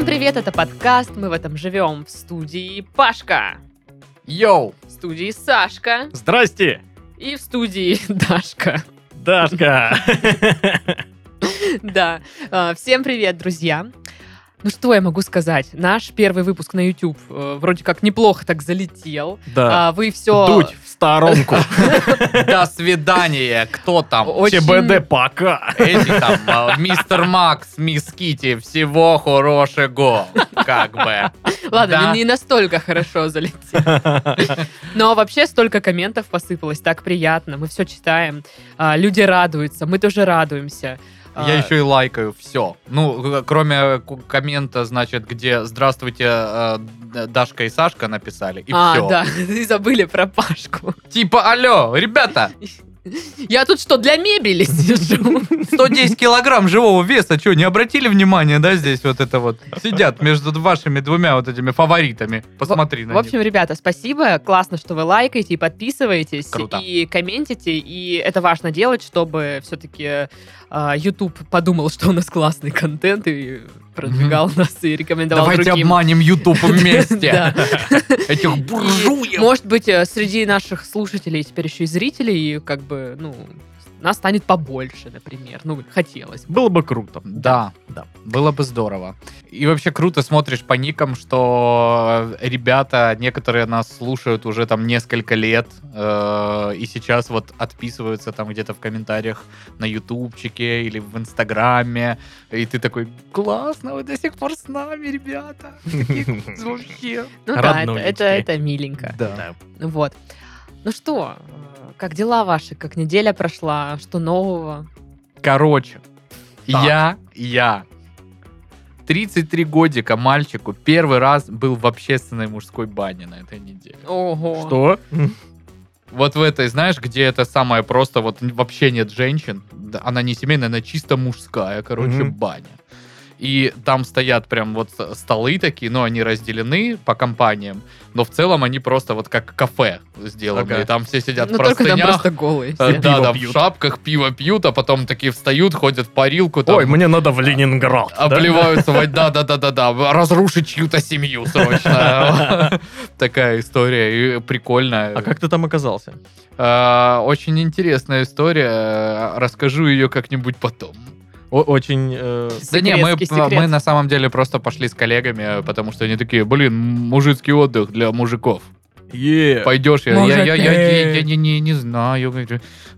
Всем привет, это подкаст «Мы в этом живем» в студии Пашка, Йоу! в студии Сашка Здрасте, и в студии Дашка. Дашка. Да, а, всем привет, друзья. Ну что я могу сказать? Наш первый выпуск на YouTube э, вроде как неплохо так залетел. Да. А вы все... Дуть в сторонку. До свидания! Кто там? Очень- ЧБД пока. Эти там, а, мистер Макс, мисс Кити, всего хорошего, как бы. Ладно, не настолько хорошо залетел. Но вообще столько комментов посыпалось, так приятно. Мы все читаем. А, Люди радуются, мы тоже радуемся. А, Я еще и лайкаю все. Ну, э, кроме ку- коммента, значит, где «Здравствуйте, э, Дашка и Сашка» написали, и А, все. да, и забыли про Пашку. Типа, алло, ребята, Я тут что, для мебели сижу? 110 килограмм живого веса, что, не обратили внимания, да, здесь вот это вот? Сидят между вашими двумя вот этими фаворитами. Посмотри на В общем, ребята, спасибо. Классно, что вы лайкаете и подписываетесь, Круто. и комментите. И это важно делать, чтобы все-таки YouTube подумал, что у нас классный контент и продвигал нас и рекомендовал Давайте другим. обманем YouTube вместе. Этих буржуев. Может быть, э, среди наших слушателей теперь еще и зрителей, как бы, ну, нас станет побольше, например. Ну, хотелось бы. Было бы круто. Да, да, было бы здорово. И вообще круто смотришь по никам, что ребята, некоторые нас слушают уже там несколько лет, э, и сейчас вот отписываются там где-то в комментариях на ютубчике или в инстаграме, и ты такой, классно, вы до сих пор с нами, ребята. Вообще. Ну да, это миленько. Да. Вот. Ну что, э, как дела ваши? Как неделя прошла? Что нового? Короче, Так. я, я, 33 годика мальчику первый раз был в общественной мужской бане на этой неделе. Ого. Что? Вот в этой, знаешь, где это самое просто, вот вообще нет женщин, она не семейная, она чисто мужская, короче, баня. И там стоят прям вот столы такие, но они разделены по компаниям, но в целом они просто вот как кафе сделаны. Ага. И там все сидят Ну в только там простынях, просто голые. э, все. да, пиво да, в пьют. шапках пиво пьют, а потом такие встают, ходят в парилку, там, Ой, мне надо в Ленинград. да? обливаются, водой, да, да, да, да, да, разрушить чью-то семью срочно. Такая история, и прикольная. А как ты там оказался? А, Очень интересная история. Расскажу ее как-нибудь потом. О- Очень... э, Да не, мы, секрет. мы на самом деле просто пошли с коллегами, потому что они такие, блин, мужицкий отдых для мужиков. Е. Пойдешь, я, я, я, я, я, Мужики. я не, не, не знаю.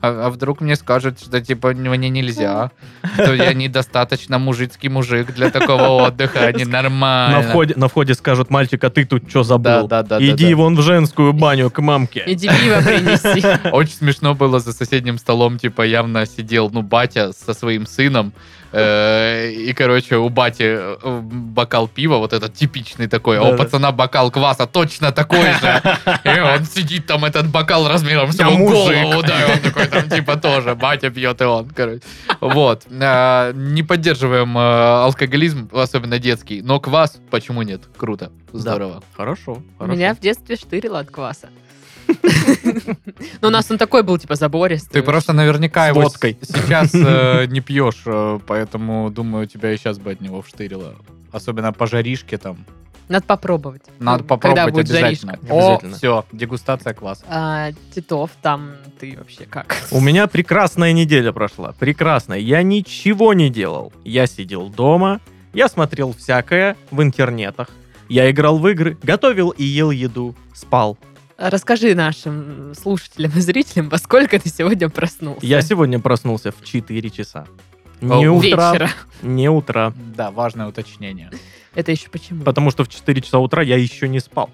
А, а вдруг мне скажут, что типа мне нельзя, что я недостаточно мужицкий мужик для такого отдыха, а не На нормально. входе, на входе скажут, мальчик, а ты тут что забыл? Да, да, да, Иди да, да. вон в женскую баню к мамке. Иди пиво принеси. Очень смешно было за соседним столом, типа, явно сидел, ну, батя со своим сыном, э, и, короче, у бати э, бокал пива, вот этот типичный такой, а у пацана бокал кваса точно такой же. И он сидит там, этот бокал размером с его голову, да, и он такой там, типа, тоже, батя пьет, и он, короче. Вот. Э, Не поддерживаем э, алкоголизм, особенно детский, но квас, почему нет? Круто, здорово. Хорошо, У хорошо. Меня в детстве штырило от кваса. Но у нас он такой был, типа, забористый. Ты просто наверняка его сейчас э, не пьешь, э, поэтому, думаю, тебя и сейчас бы от него вштырило. Особенно по жаришке там. Надо попробовать. Надо попробовать Когда будет обязательно. жаришка. О, Обязательно. все, дегустация класс. А, Титов, там ты вообще как? У меня прекрасная неделя прошла. Прекрасная. Я ничего не делал. Я сидел дома, я смотрел всякое в интернетах. Я играл в игры, готовил и ел еду, спал. Расскажи нашим слушателям и зрителям, во сколько ты сегодня проснулся? Я сегодня проснулся в 4 часа. Не О, утра, Вечера. не утра. Да, важное уточнение. Это еще почему? Потому что в 4 часа утра я еще не спал.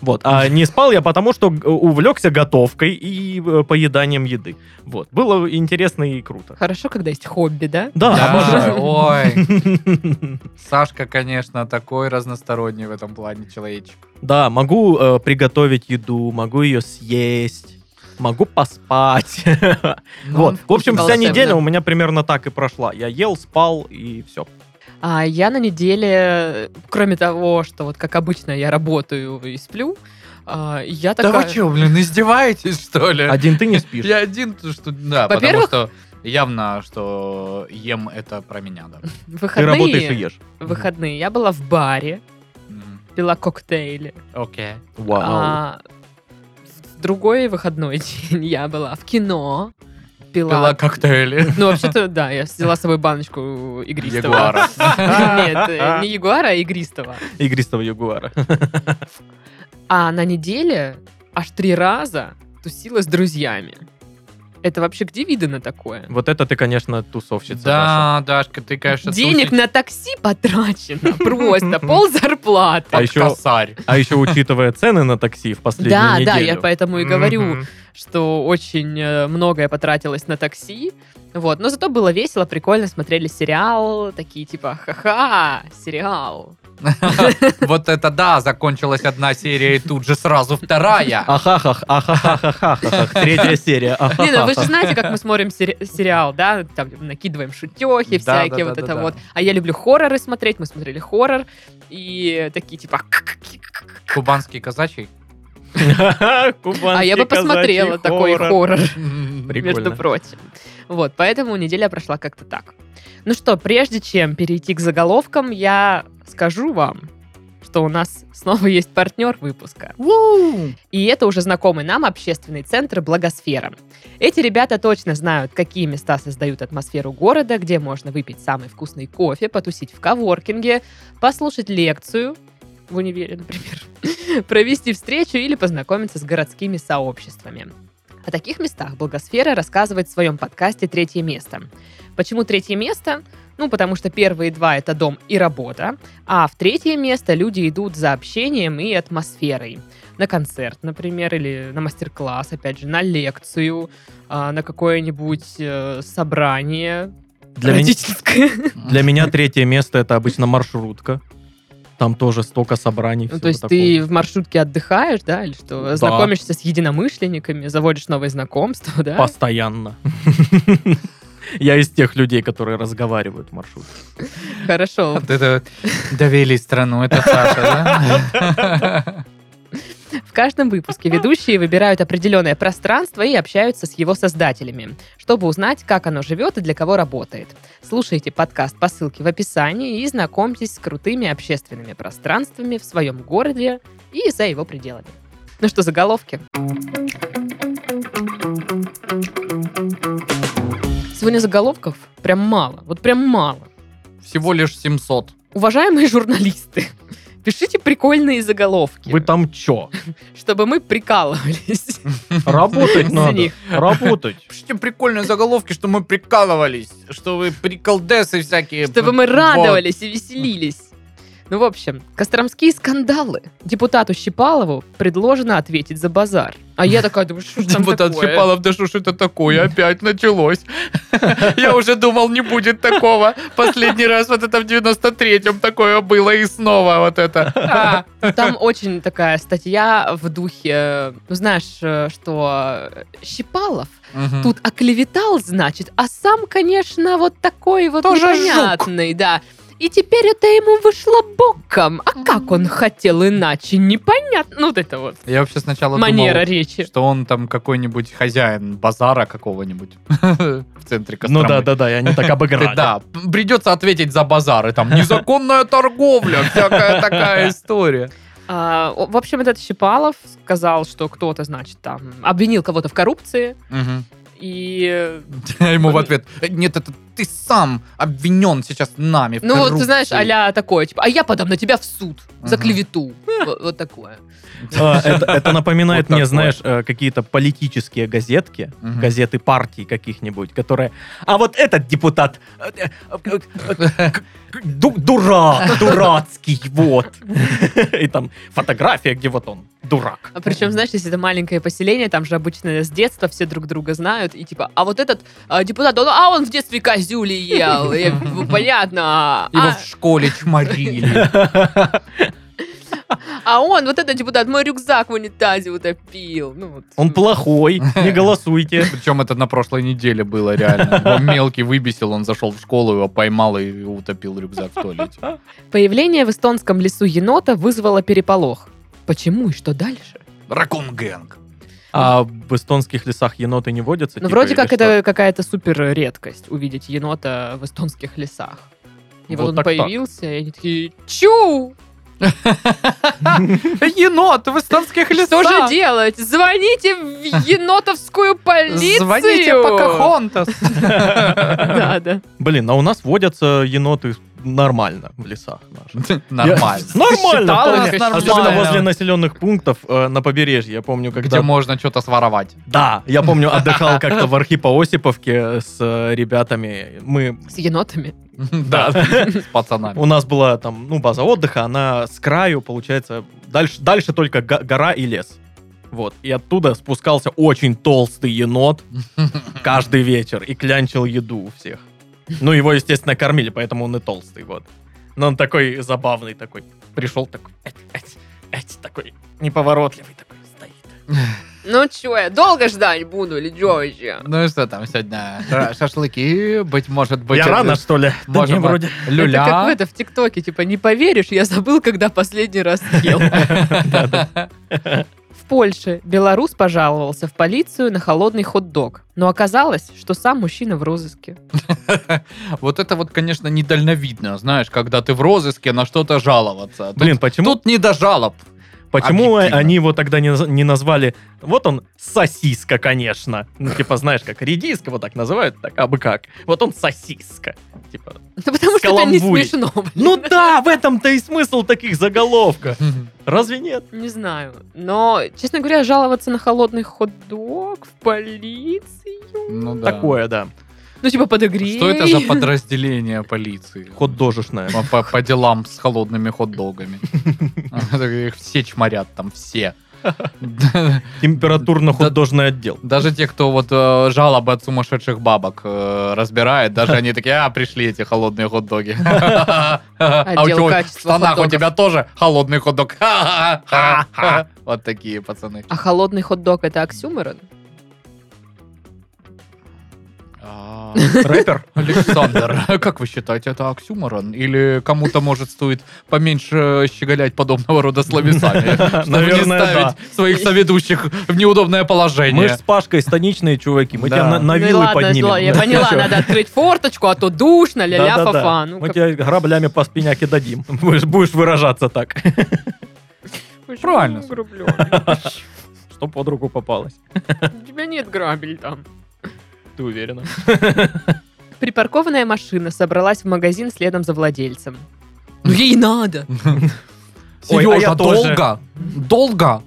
Вот. А не спал я потому, что г- увлекся готовкой и э, поеданием еды. Вот. Было интересно и круто. Хорошо, когда есть хобби, да? Да, Да, обожаю. ой, Сашка, конечно, такой разносторонний в этом плане человечек. Да, могу э, приготовить еду, могу ее съесть, могу поспать. Ну, Вот. В общем, вся неделя у меня примерно так и прошла. Я ел, спал и все. А я на неделе, кроме того, что вот как обычно я работаю и сплю, а, я Да такая... вы что, блин, издеваетесь, что ли? Один ты не спишь. Я один, то, что, да, потому Во-первых, что Явно, что ем это про меня, да. Ты работаешь и Выходные, ешь. выходные. Я была в баре, пила коктейли. Окей. Вау. А в другой выходной день я была в кино, пила... Пила коктейли. Ну, вообще-то, да, я взяла с собой баночку игристого. Ягуара. Нет, э, не ягуара, а игристого. Игристого ягуара. А на неделе аж три раза тусила с друзьями. Это вообще где видно такое? Вот это ты, конечно, тусовщица. Даша. Да, Дашка, ты, конечно, Денег на такси потрачено просто пол зарплаты. А еще-. А еще учитывая цены на такси в последнюю Да, неделю. да, я поэтому и говорю, что очень э, многое потратилось на такси. Вот, но зато было весело, прикольно, смотрели сериал, такие типа, ха-ха, сериал. Вот это да, закончилась одна серия, и тут же сразу вторая. Ахахах, ахахахахахах. Третья серия. Не, ну вы же знаете, как мы смотрим сери- сериал, да? Там накидываем шутехи всякие, вот это вот. А я люблю хорроры смотреть, мы смотрели хоррор, и такие типа... Кубанский казачий. А я бы посмотрела такой хоррор. между прочим. Вот, поэтому неделя прошла как-то так. Ну что, прежде чем перейти к заголовкам, я скажу вам, что у нас снова есть партнер выпуска. И это уже знакомый нам общественный центр «Благосфера». Эти ребята точно знают, какие места создают атмосферу города, где можно выпить самый вкусный кофе, потусить в коворкинге, послушать лекцию в универе, например, провести встречу или познакомиться с городскими сообществами. О таких местах Благосфера рассказывает в своем подкасте «Третье место». Почему третье место? Ну, потому что первые два — это дом и работа, а в третье место люди идут за общением и атмосферой. На концерт, например, или на мастер-класс, опять же, на лекцию, а, на какое-нибудь э, собрание Для меня, родительское. для меня третье место это обычно маршрутка. Там тоже столько собраний. Ну, то есть такого. ты в маршрутке отдыхаешь, да, или что? Да. Знакомишься с единомышленниками, заводишь новые знакомства, да? Постоянно. Я из тех людей, которые разговаривают в маршрутке. Хорошо. Вот это довели страну, это Саша, да? В каждом выпуске ведущие выбирают определенное пространство и общаются с его создателями, чтобы узнать, как оно живет и для кого работает. Слушайте подкаст по ссылке в описании и знакомьтесь с крутыми общественными пространствами в своем городе и за его пределами. Ну что, заголовки? Сегодня заголовков прям мало. Вот прям мало. Всего лишь 700. Уважаемые журналисты, пишите прикольные заголовки, Вы там чё? чтобы мы прикалывались. Работать надо. них. Работать. Пишите прикольные заголовки, что мы прикалывались, что вы приколдесы всякие. Чтобы мы радовались и веселились. Ну, в общем, костромские скандалы. Депутату Щипалову предложено ответить за базар. А я такая думаю, что ж там Депутат такое? Щипалов, да что ж это такое? Опять началось. Я уже думал, не будет такого. Последний раз вот это в 93-м такое было, и снова вот это. А. Там очень такая статья в духе, ну, знаешь, э, что Щипалов Мгм. тут оклеветал, значит, а сам, конечно, вот такой вот Тоже непонятный, да. И теперь это ему вышло боком. А как он хотел иначе, непонятно. Ну, вот это вот Я вообще сначала манера думал, речи. что он там какой-нибудь хозяин базара какого-нибудь в центре Костромы. Ну да, да, да, и они так обыграли. Да, придется ответить за базары. Там незаконная торговля, всякая такая история. А, в общем, этот Щипалов сказал, что кто-то, значит, там обвинил кого-то в коррупции. И, Я ему в ответ, нет, это ты сам обвинен сейчас нами в ну, вот ты знаешь, коррупции». а такое, типа, а я подам на тебя в суд за клевету. Вот, вот такое. А, Это, это напоминает Вот мне, такое. знаешь, э, какие-то политические газетки, газеты партий каких-нибудь, которые... А вот этот депутат э, э, ду- дурак, дурацкий, вот. И там фотография, где вот он, дурак. А причем, знаешь, если это маленькое поселение, там же обычно с детства все друг друга знают. И типа, а вот этот а, депутат, он, а он в детстве козюли ел. Понятно. Его А, в школе чморили. а он, вот этот депутат, мой рюкзак в унитазе утопил. Ну, вот. Он плохой, не голосуйте. Причем это на прошлой неделе было реально. Его мелкий выбесил, он зашел в школу, его поймал и утопил рюкзак в туалете. Появление в эстонском лесу енота вызвало переполох. Почему и что дальше? Ракун Гэнг. А в эстонских лесах еноты не водятся? Ну, типа, вроде как что? это какая-то супер редкость увидеть енота в эстонских лесах. И вот, Вот он так-так. появился, и они такие, чу! Енот в эстонских Что же делать? Звоните в енотовскую полицию! Звоните Покахонтас. Да, да. Блин, а у нас водятся еноты нормально в лесах наших. Нормально. Нормально, Особенно возле населенных пунктов э, на побережье. Я помню, Где когда... можно что-то своровать. Да, я помню, отдыхал как-то в Архипо-Осиповке с э, ребятами. Мы... С енотами. Да, с пацанами. У нас была там, ну, база отдыха, она с краю, получается, дальше, дальше только го- гора и лес. Вот. И оттуда спускался очень толстый енот каждый вечер и клянчил еду у всех. Ну, его, естественно, кормили, поэтому он и толстый, вот. Но он такой забавный такой. Пришел такой, эть, эть, эть, такой неповоротливый такой стоит. Ну чё, я долго ждать буду или чё еще? Ну и что там сегодня? Ша- Шашлыки, быть может быть... Я рано, что ли? Может вроде. Это как в Люля. это в ТикТоке, типа, не поверишь, я забыл, когда последний раз ел. Польше белорус пожаловался в полицию на холодный хот-дог. Но оказалось, что сам мужчина в розыске. Вот это вот, конечно, недальновидно, знаешь, когда ты в розыске на что-то жаловаться. Блин, почему, Тут не до жалоб. Почему объективно. они его тогда не, не назвали... Вот он сосиска, конечно. Ну, типа, знаешь, как редиска вот так называют, так, а бы как. Вот он сосиска. Типа, Ну, потому что это не смешно. блин. ну да, в этом-то и смысл таких заголовков. Разве нет? Не знаю. Но, честно говоря, жаловаться на холодный хот-дог в полицию? Ну да. Такое, да. Ну, типа, подогрей. Что это за подразделение полиции? Хот-дожишное. По, по- по делам с холодными хот-догами. Их все чморят там, все. Температурно-хот-дожный отдел. Даже те, кто вот э, жалобы от сумасшедших бабок э, разбирает, даже они такие, а, пришли эти холодные хот-доги. А у Отдел чего в качества штанах у тебя тоже холодный хот-дог. Вот такие пацаны. А холодный хот-дог это оксюморон? Рэпер? Александр, как вы считаете, это оксюморон? Или кому-то, может, стоит поменьше щеголять подобного рода словесами? Чтобы не ставить своих соведущих в неудобное Мы положение. ж с Пашкой станичные чуваки, мы тебя на, Ну вилы поднимем. я поняла, надо открыть форточку, а то душно, ля-ля, фа-фа. Ну, Мы тебе граблями по спиняке дадим. Будешь, будешь выражаться так. Правильно. Что под руку попалось. У тебя нет грабель там. Ты уверена? Припаркованная машина собралась в магазин следом за владельцем. Ну ей надо. Ой, а я Сережа, тоже. долго? Долго?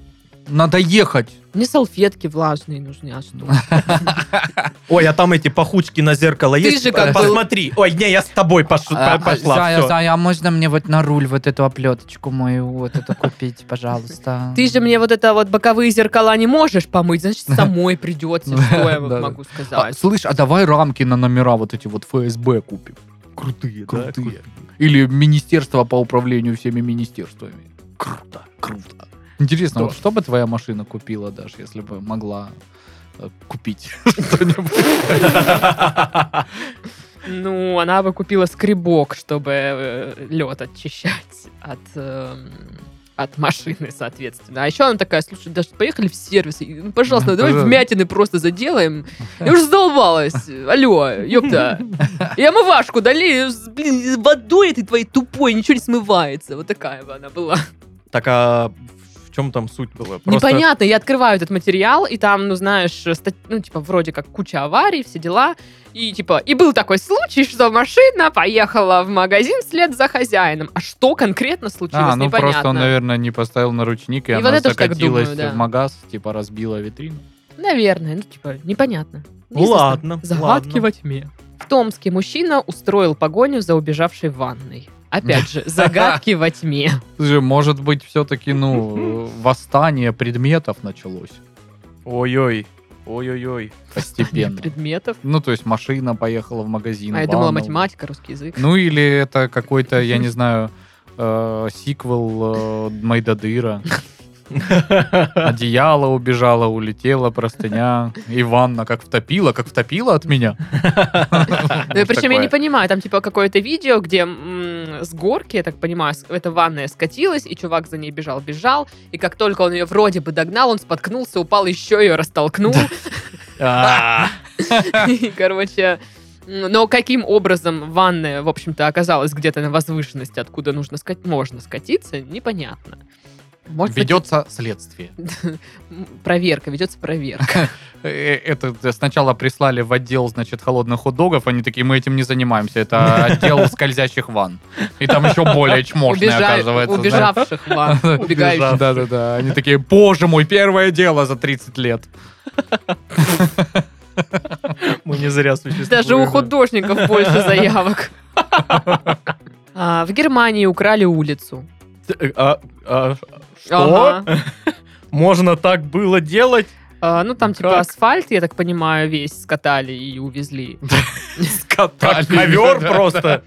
Надо ехать. Мне салфетки влажные нужны, а что? Ой, а там эти пахучки на зеркало Ты есть? же как был- Посмотри. Ой, не, я с тобой пош- А, по- пошла. Зая, всё. Зая, а можно мне вот на руль вот эту оплеточку мою вот эту купить, пожалуйста? Ты же мне вот это вот боковые зеркала не можешь помыть, значит, самой придется. Что я могу А, сказать? слышь, а давай рамки на номера вот эти вот ФСБ купим. Крутые, да, Крутые. Или Министерство по управлению всеми министерствами. Круто, круто. Интересно, Что? вот что бы твоя машина купила, даже если бы могла э, купить что-нибудь? Ну, она бы купила скребок, чтобы лед очищать от, эм, от машины, соответственно. А еще она такая, слушай, даже поехали в сервис. Ну, пожалуйста, давай пожалуйста. вмятины просто заделаем. Я уже задолбалась. Алло, ёпта. И омывашку дали, с, блин, водой этой твоей тупой, ничего не смывается. Вот такая бы она была. Так, а в чем там суть была? Просто- Непонятно, я открываю этот материал, и там, ну, знаешь, стать- ну, типа, вроде как куча аварий, все дела. И, типа, и был такой случай, что машина поехала в магазин вслед за хозяином. А что конкретно случилось, А, ну непонятно. просто он, наверное, не поставил на ручник, и, И она вот закатилась думаю, да. в магаз, типа разбила витрину. Наверное, ну, типа, непонятно. Ну, ладно, Загадки ладно. во тьме. В Томске мужчина устроил погоню за убежавшей ванной. Опять же, загадки во тьме. Слушай, может быть, все-таки, ну, восстание предметов началось Ой-ой, ой-ой-ой. постепенно. Предметов. Ну, то есть машина поехала в магазин. А я думала, математика, русский язык. Ну, или это какой-то, я не знаю, э, сиквел э, Майдадыра. Одеяло убежало, улетела простыня. И ванна как втопила, как втопила от меня. Ну, причем я не понимаю, там типа какое-то видео, где с горки, я так понимаю, эта ванная скатилась, и чувак за ней бежал, бежал, и как только он ее вроде бы догнал, он споткнулся, упал, еще ее растолкнул. А, короче, но каким образом ванная, в общем-то, оказалась где-то на возвышенности, откуда нужно ска- можно скатиться, непонятно. Может быть, Ведется следствие. м, проверка, ведется проверка. Э, Это сначала прислали в отдел, значит, холодных хот-догов. Они такие, мы этим не занимаемся. Это отдел скользящих ванн. И там еще более чмошные, оказывается. Убежавших ван, убегающих. Да-да-да. Они такие, боже мой, первое дело за 30 лет. Мы не зря существуем. Даже у художников больше заявок. А, В Германии украли улицу. А, а, Что? Ага. Можно так было делать? А, Ну, там типа Как? асфальт, я так понимаю, весь скатали и увезли. Как ковер просто.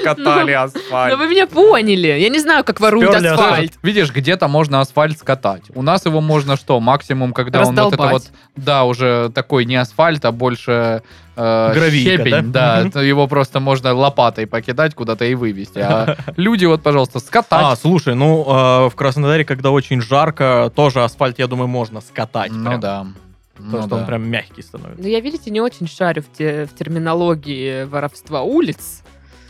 Скатали Ну асфальт. вы меня поняли. Я не знаю, как воруют асфальт. Видишь, где-то можно асфальт скатать. У нас его можно что? Максимум, когда он вот это вот, да, уже такой не асфальт, а больше э, Гравийка, щебень, да? да, то его просто можно лопатой покидать куда-то и вывести. А люди вот, пожалуйста, А, скатать. слушай, ну, э, в Краснодаре, когда очень жарко, тоже асфальт, я думаю, можно скатать. Ну прям. да. Потому Ну что он да. прям мягкий становится. Ну, я, видите, не очень шарю в, те- в терминологии воровства улиц.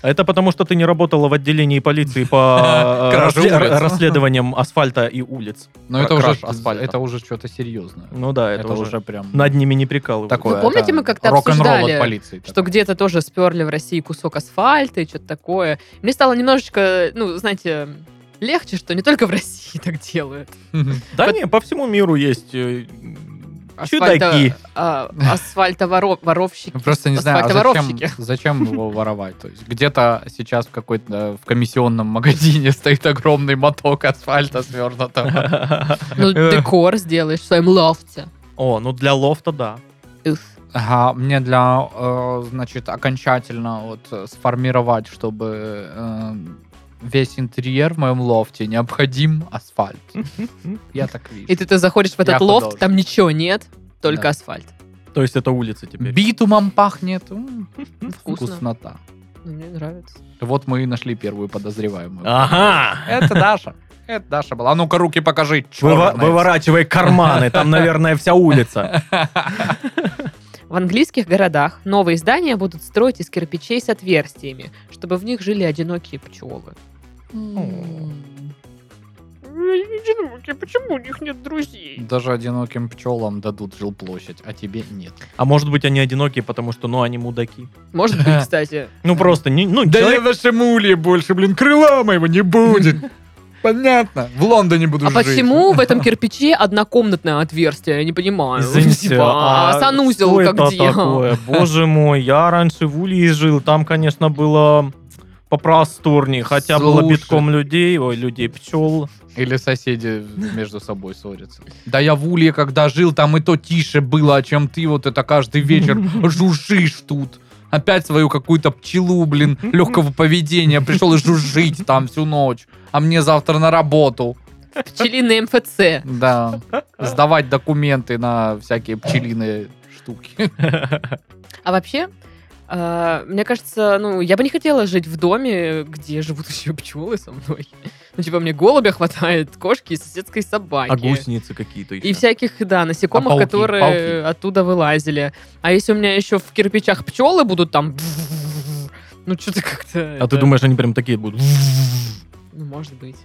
Это потому, что ты не работала в отделении полиции по э, расследованиям асфальта и улиц. Но это уже, это уже что-то серьезное. Ну да, это, уже, прям над ними не прикалывают. такое. Вы помните, мы как-то обсуждали, от полиции. Что где-то тоже сперли в России кусок асфальта и что-то такое. Мне стало немножечко, ну, знаете, легче, что не только в России так делают. Да не, по всему миру есть Асфальта- чудаки. а, Асфальтоворовщики. Просто не знаю, а зачем, зачем его воровать? То есть где-то сейчас в какой-то в комиссионном магазине стоит огромный моток асфальта свернутого. Ну, декор сделаешь в своем лофте. О, ну для лофта да. Ага, мне для, э, значит, окончательно вот сформировать, чтобы э, весь интерьер в моем лофте необходим асфальт. Я так вижу. И ты, ты заходишь в этот Я лофт, художник. там ничего нет, только Да. асфальт. То есть это улица теперь. Битумом пахнет. М, Вкусно. Вкуснота. Ну, Мне нравится. Вот мы и нашли первую подозреваемую. Ага. Это Даша. Это Даша была. А ну-ка, руки покажи. Выва- чёрная. выворачивай карманы, там, наверное, вся улица. В английских городах новые здания будут строить из кирпичей с отверстиями, чтобы в них жили одинокие пчелы. Одинокие, почему у них нет друзей? Даже одиноким пчелам дадут жилплощадь, а тебе нет. А может быть, они одинокие, потому что, ну, они мудаки. Может быть, кстати. Ну, просто, не, ну, Да человек- я вашем улье больше, блин, крыла моего не будет. Понятно. В Лондоне буду А жить. почему в этом кирпиче однокомнатное отверстие? Я не понимаю. Извините, Типа, а санузел что как это где? такое? Боже мой, я раньше в Улье жил, там, конечно, было попросторнее, хотя было Слушай. битком людей, ой, людей пчел. Или соседи между собой ссорятся. Да я в Улье, когда жил, там и то тише было, чем ты вот это каждый вечер жужжишь тут. Опять свою какую-то пчелу, блин, легкого поведения. Пришел и жужжить там всю ночь. А мне завтра на работу. Пчелиный МФЦ. Да. Сдавать документы на всякие пчелиные штуки. А вообще, мне кажется, ну, я бы не хотела жить в доме, где живут еще пчелы со мной. Ну, типа, мне голубя хватает, кошки и соседской собаки. А гусеницы какие-то еще. И всяких, да, насекомых, А пауки? которые Пауки? оттуда вылазили. А если у меня еще в кирпичах пчелы будут там... Ну, что-то как-то... А ты это- думаешь, они прям такие будут? Ну, может быть.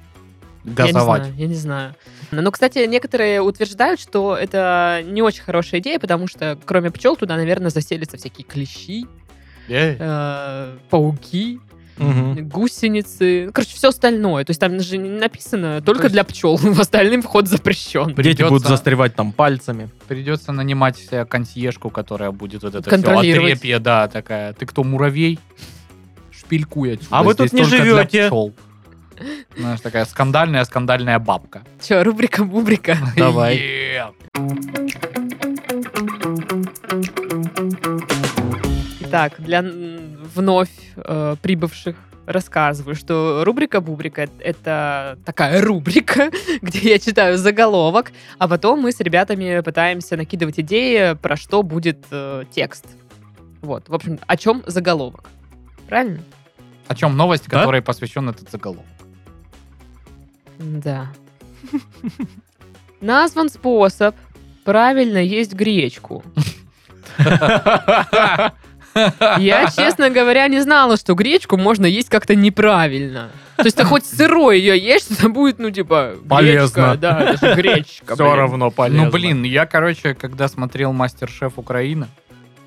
Газовать. Я не знаю, я не знаю. Но, кстати, некоторые утверждают, что это не очень хорошая идея, потому что кроме пчел туда, наверное, заселятся всякие клещи, э, пауки, Мгм. гусеницы, ну, короче, все остальное. То есть там же не написано только есть- для пчел, в остальным вход запрещен. Дети будут застревать там пальцами. Придется нанимать себе консьержку, которая будет вот это все Контролировать. отрепье, да, такая. Ты кто, муравей? Шпилькуй отсюда. А вы тут не живете. пчел». Знаешь, такая скандальная-скандальная бабка. Че, рубрика-бубрика. Давай. Е. Итак, для вновь э, прибывших рассказываю, что рубрика Бубрика это такая рубрика, где я читаю заголовок, а потом мы с ребятами пытаемся накидывать идеи, про что будет э, текст. Вот, в общем, о чем заголовок. Правильно? О чем новость, Да? которой посвящен этот заголовок? Да. Назван способ правильно есть гречку. Я, честно говоря, не знала, что гречку можно есть как-то неправильно. То есть ты хоть сырой ее ешь, это будет, ну, типа, Полезно. гречка, да, это же гречка. Все блин. равно полезно. Ну, блин, я, короче, когда смотрел Мастер-шеф Украины,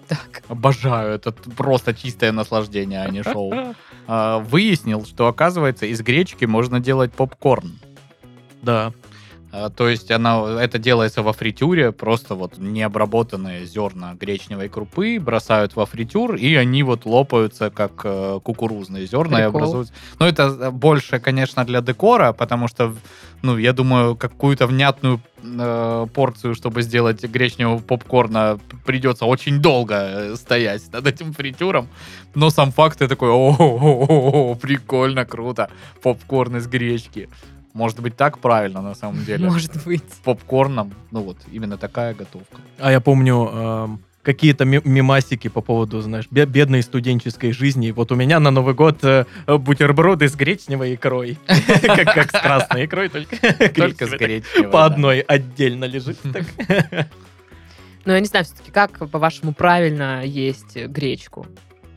Так. обожаю, это просто чистое наслаждение, а не шоу, а, выяснил, что, оказывается, из гречки можно делать попкорн. Да. А, То есть она, это делается во фритюре, просто вот необработанные зерна гречневой крупы бросают во фритюр, и они вот лопаются, как э, кукурузные зерна, и Прикол. образуются... Ну, это э, больше, конечно, для декора, потому что, ну, я думаю, какую-то внятную э, порцию, чтобы сделать гречневого попкорна, придется очень долго э, стоять над этим фритюром. Но сам факт, я такой, о прикольно, круто, попкорн из гречки. Может быть, так правильно на самом деле Может быть. попкорном. Ну вот, именно такая готовка. А я помню эм, какие-то ми- мемасики по поводу, знаешь, бе- бедной студенческой жизни. Вот у меня на Новый год э, бутерброды с гречневой икрой. Как с красной икрой, только Только с гречневой. По одной отдельно лежит. Но я не знаю, все-таки, как, по-вашему, правильно есть гречку?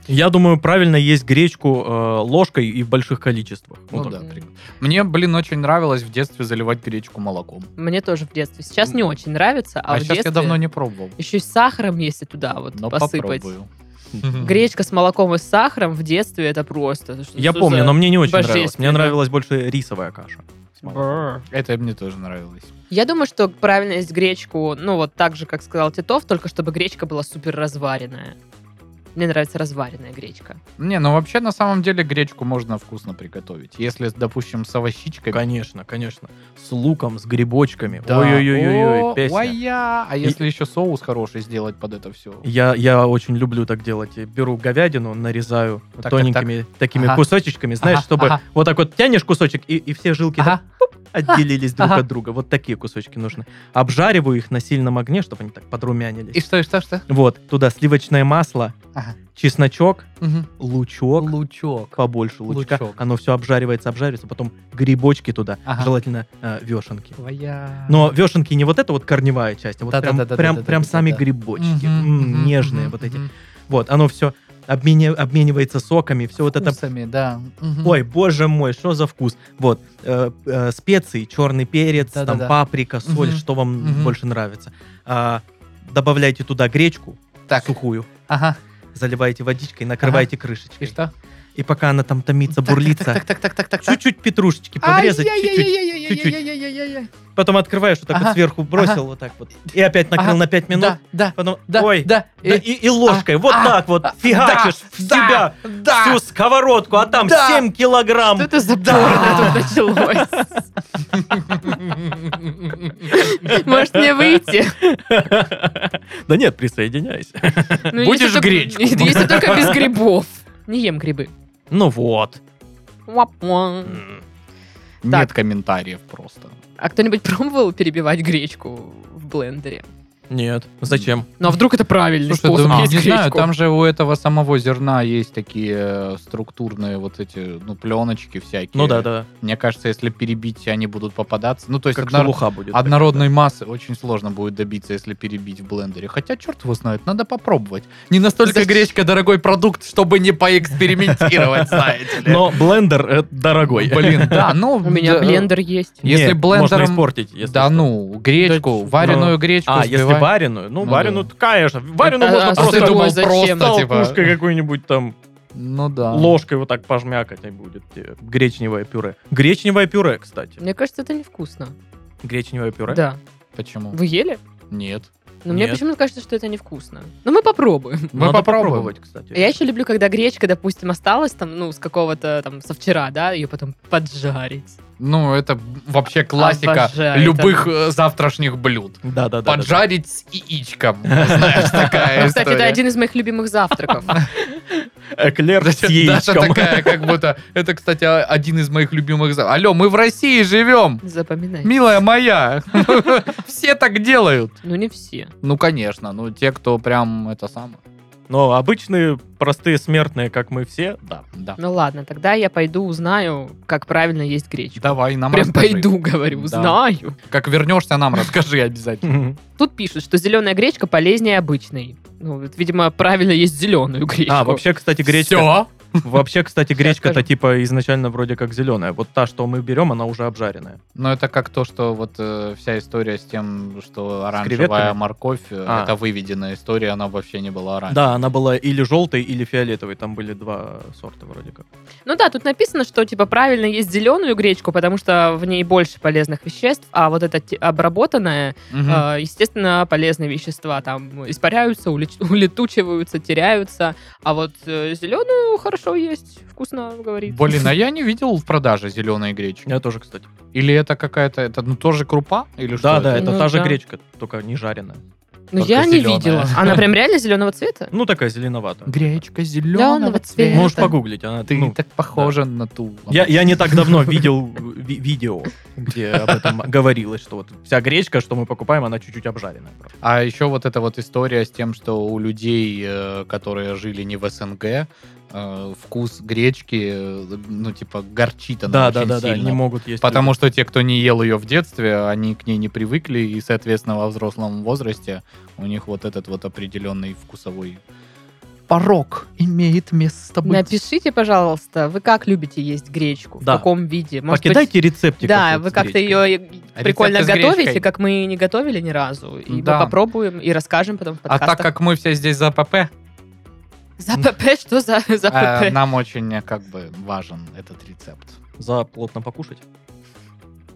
Я думаю, правильно есть гречку э, ложкой и в больших количествах. Ну Вот да, так. Мне, блин, очень нравилось в детстве заливать гречку молоком. Мне тоже в детстве. Сейчас не очень нравится, а, А, в сейчас детстве я давно не пробовал. еще и с сахаром, если туда вот Но посыпать. попробую. Гречка с молоком и с сахаром в детстве это просто. что- Я что помню, за но мне не очень нравилось. Мне нравилась больше рисовая каша. Это мне тоже нравилось. Я думаю, что правильно есть гречку, ну вот так же, как сказал Титов, только чтобы гречка была супер разваренная. Мне нравится разваренная гречка. Не, ну вообще на самом деле гречку можно вкусно приготовить. Если, допустим, с овощичками. Конечно, конечно. С луком, с грибочками. Да. Ой-ой-ой, О, песня. ой-я. А если еще соус хороший сделать под это все? Я, я очень люблю так делать. Я беру говядину, нарезаю так, тоненькими такими Ага. кусочечками, знаешь, Ага, чтобы ага. вот так вот тянешь кусочек, и, и все жилки так Ага. Отделились друг Ага. от друга. Вот такие кусочки нужны. Обжариваю их на сильном огне, чтобы они так подрумянились. И что, и что, что? Вот, туда сливочное масло, Ага. чесночок, Мгм. лучок, Лучок. побольше лучка. Лучок. Оно все обжаривается, обжаривается, потом грибочки туда, Ага. желательно э, вешенки. Твоя. Но вешенки не вот эта вот корневая часть, а вот прям, Да-да-да-да-да-да-да-да. прям, прям сами грибочки. Нежные вот эти. Вот, оно все обменивается соками, все вот это Вкусами, да. Ой, боже мой, что за вкус? Вот, э, э, специи, черный перец, там Да-да-да. паприка, соль, Мгм. что вам Мгм. больше нравится. А, добавляйте туда гречку Так. сухую, Ага. заливаете водичкой, накрывайте И крышечкой. что? И пока она там томится, бурлится, так, так, так, так, так, чуть-чуть петрушечки подрезать, чуть-чуть, чуть-чуть. Потом открываешь, вот так вот сверху бросил, вот так вот. И опять накрыл на 5 минут. Да, Потом, ой, да, и ложкой, вот так вот, фигачишь в себя всю сковородку, а там 7 килограмм. Что это за порно тут началось? Может, мне выйти? Да нет, присоединяйся. Будешь гречку. Если только без грибов. Не ем грибы. Ну вот. Нет Так. комментариев просто. А кто-нибудь пробовал перебивать гречку в блендере? Нет. Зачем? Ну а вдруг это правильный Слушай, способ да, есть не знаю, там же у этого самого зерна есть такие э, структурные вот эти, ну, пленочки всякие. Ну да, да. Мне кажется, если перебить, они будут попадаться. Ну, то есть Как однор- будет. однородной массы очень сложно будет добиться, если перебить в блендере. Хотя, черт его знает, надо попробовать. Не настолько Зачем? гречка дорогой продукт, чтобы не поэкспериментировать, знаете ли. Но блендер э, дорогой. Блин, да, ну... У меня да, блендер есть. Если Нет, Можно блендером- испортить. если Да ну, гречку, Да, вареную ну, гречку А, если взбивай. вареную? Ну, Ну вареную, да. конечно. Вареную А- можно а А ты просто думал зачем? просто, типа... толкушкой какой-нибудь там Ну да. ложкой вот так пожмякать и будет э, гречневое пюре. Гречневое пюре, кстати. Мне кажется, это невкусно. Гречневое пюре? Да. Почему? Вы ели? Нет. Но мне Нет. почему-то кажется, что это невкусно. Но мы попробуем. Мы Надо попробуем. попробовать, кстати. Я еще люблю, когда гречка, допустим, осталась там, ну, с какого-то там со вчера, да, ее потом поджарить. Ну, это вообще классика Обожаю любых э, завтрашних блюд. Да, да, да. Поджарить с яичком. Знаешь, такая Кстати, это один из моих любимых завтраков. Эклер с Даша яичком. такая, как будто... Это, кстати, один из моих любимых... за- Алло, мы в России живем! Запоминай. Милая моя! Все так делают. Ну, не все. Ну, конечно. Ну, те, кто прям это самое... Но обычные простые смертные, как мы все, да. Да. Ну ладно, тогда я пойду узнаю, как правильно есть гречку. Давай, нам Прям расскажи. пойду, говорю, Да. узнаю. Как вернешься, нам расскажи обязательно. Тут пишут, что зеленая гречка полезнее обычной. Ну, видимо, правильно есть зеленую гречку. А, вообще, кстати, гречка... Всё? Вообще, кстати, гречка-то типа изначально вроде как зеленая. Вот та, что мы берем, она уже обжаренная. Ну, это как то, что вот э, вся история с тем, что оранжевая морковь, э, А. это выведенная история, она вообще не была оранжевой. Да, она была или желтой, или фиолетовой. Там были два сорта вроде как. Ну да, тут написано, что типа правильно есть зеленую гречку, потому что в ней больше полезных веществ, а вот эта обработанная, Мгм. э, естественно, полезные вещества там испаряются, улетучиваются, теряются, а вот зеленую хорошо есть, вкусно говорит. Блин, а я не видел в продаже зеленой гречки. Я тоже, кстати. Или это какая-то, это ну тоже крупа? Или что Да, да, это Ну та же да. гречка, только не жареная. Ну только я не видела. Она прям реально зеленого цвета? Ну, такая зеленоватая. Гречка зеленого цвета. цвета. Можешь погуглить. Она, Ты ну, так похожа на ту. я, я не так давно видел ви- видео, где об этом говорилось, что вот вся гречка, что мы покупаем, она чуть-чуть обжаренная. просто. А еще вот эта вот история с тем, что у людей, э, которые жили не в СНГ, э, вкус гречки, э, ну, типа, горчит она Да, очень да, да, да, сильно. не могут есть. Потому что те, кто не ел ее в детстве, они к ней не привыкли, и, соответственно, во взрослом возрасте у них вот этот вот определенный вкусовой порог имеет место быть. Напишите, пожалуйста, вы как любите есть гречку? Да. В каком виде? Может быть, Покидайте рецептик. Да, вы как-то ее прикольно готовите, как мы не готовили ни разу. И Да. мы попробуем и расскажем потом в А подкастах. так как мы все здесь за ПП, За ПП? Что за, за э, ПП? нам очень э, как бы важен этот рецепт. За плотно покушать.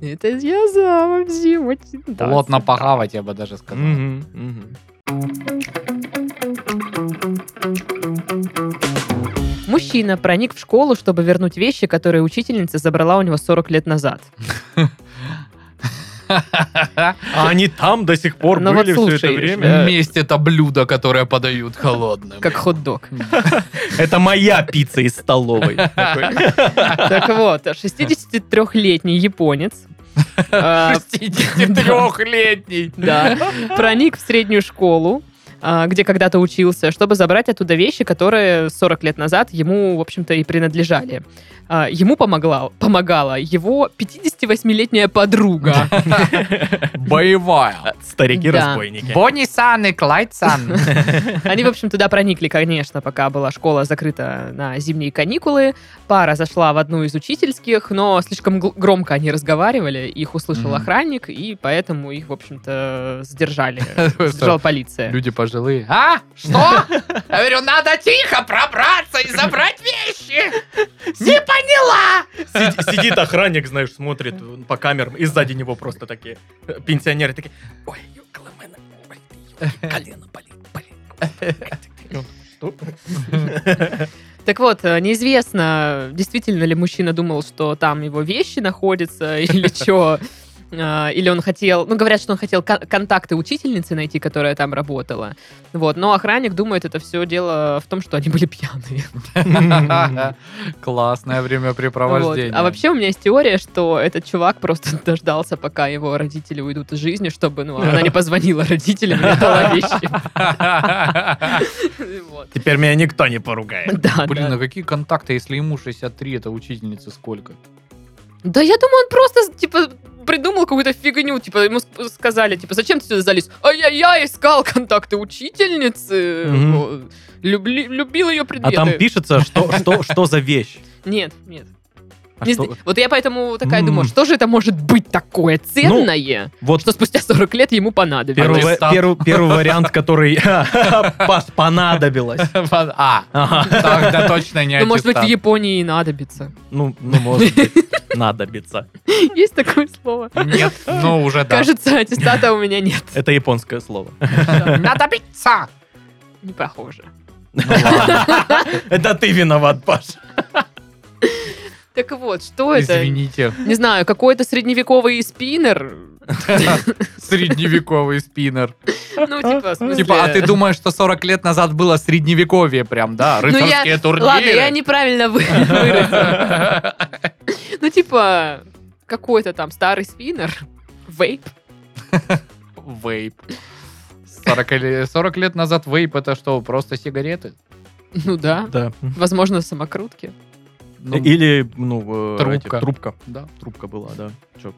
Это я за вообще очень... да, Плотно да. похавать, я бы даже сказал. Мужчина проник в школу, чтобы вернуть вещи, которые учительница забрала у него 40 лет назад. А они там до сих пор Ну вот были все это слушай, время? Месть это блюдо, которое подают холодным. Как хот-дог. Это моя пицца из столовой. Так вот, 63-летний японец а, 63-летний. да, проник в среднюю школу, а, где когда-то учился, чтобы забрать оттуда вещи, которые 40 лет назад ему, в общем-то, и принадлежали. А, Ему помогла, помогала его 58-летняя подруга. Боевая. Старики-разбойники. Бонни-сан и Клайд-сан. Они, в общем, туда проникли, конечно, пока была школа закрыта на зимние каникулы. Пара зашла в одну из учительских, но слишком громко они разговаривали, их услышал охранник, и поэтому их, в общем-то, задержали. Задержала полиция. Люди пожилые. А? Что? Я говорю, надо тихо пробраться и забрать вещи. Не поняла. Сид- Сидит охранник, знаешь, смотрит по камерам, и сзади него просто такие э, пенсионеры такие, ой, ёкала ой, ёлки, колено болит, болит. Что? Так вот, э, неизвестно, действительно ли мужчина думал, что там его вещи находятся, или что. Или он хотел, ну, говорят, что он хотел кон- контакты учительницы найти, которая там работала. Вот, но охранник думает, это все дело в том, что они были пьяные. Классное времяпрепровождение. А вообще у меня есть теория, что этот чувак просто дождался, пока его родители уйдут из жизни, чтобы, ну, она не позвонила родителям и не дала вещи. Теперь меня никто не поругает. Да, Блин, а какие контакты, если ему 63, это учительница сколько? Да я думаю, он просто, типа, придумал какую-то фигню. Типа, ему ск- сказали, типа, зачем ты сюда залез? А я, я искал контакты учительницы. Вот. Любли- любил ее А предметы. там пишется, что, что, что за вещь. Нет, нет. А Не что- зн- Вот я поэтому такая М. думаю, что же это может быть такое ценное, Вот что спустя 40 лет ему понадобилось. первый, ва- первый, вариант, который Паш, понадобилось. А, тогда точно не Ну, может быть, в. Японии и надобится. Ну, ну, может быть, надобится. Есть такое слово? Нет, ну уже да. Кажется, аттестата у меня нет. Это японское слово. Надо биться! Не похоже. Ну Это ты виноват, Паш. Так вот, что это? извините. Не знаю, какой-то средневековый спиннер. Средневековый спиннер. Ну, типа, Типа, а ты думаешь, что 40 лет назад было средневековье прям, да? Ну, Рыцарские турниры? Ладно, я неправильно вы- выразила. Ну, типа, какой-то там старый спиннер. Вейп. Вейп. 40, или- 40 лет назад вейп это что, просто сигареты? Ну да. Да. Возможно, самокрутки. Ну, Или, ну, э, Трубка. эти, трубка. да. Трубка была, да. Чё?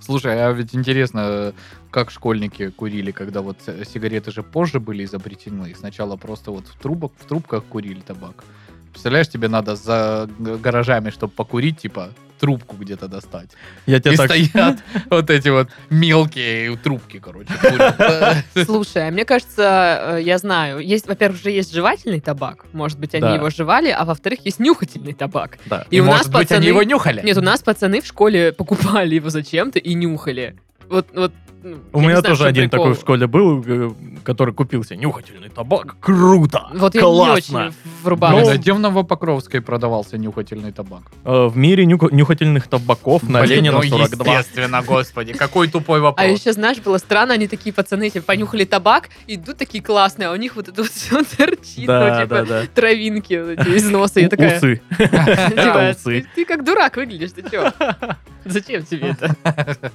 Слушай, а ведь интересно, как школьники курили, когда вот сигареты же позже были изобретены. Сначала просто вот в, трубок, в трубках курили табак. Представляешь, тебе надо за гаражами, чтобы покурить, типа, трубку где-то достать. Я тебе И так... стоят вот эти вот мелкие трубки, короче. Слушай, а мне кажется, э, я знаю, есть, во-первых, же есть жевательный табак, может быть, они Да. его жевали, а во-вторых, есть нюхательный табак. Да. И, у нас пацаны... они его нюхали? Нет, у нас пацаны в школе покупали его зачем-то и нюхали. Вот, вот. Ну, У я меня знаю, тоже один прикол. такой в школе был, э, который купил себе нюхательный табак. Круто! Вот я Классно! не очень врубалась. Блин, а где в Новопокровской продавался нюхательный табак? Э, В мире нюх- нюхательных табаков на Блин, Ленина ну, 42. естественно, господи, какой тупой вопрос. А еще, знаешь, было странно, они такие пацаны, типа, понюхали табак, идут такие классные, а у них вот это вот все торчит, ну, Да, типа, да, да. травинки вот эти из носа. Я такая, Усы. типа, ты, ты как дурак выглядишь, ты чё? Зачем тебе это?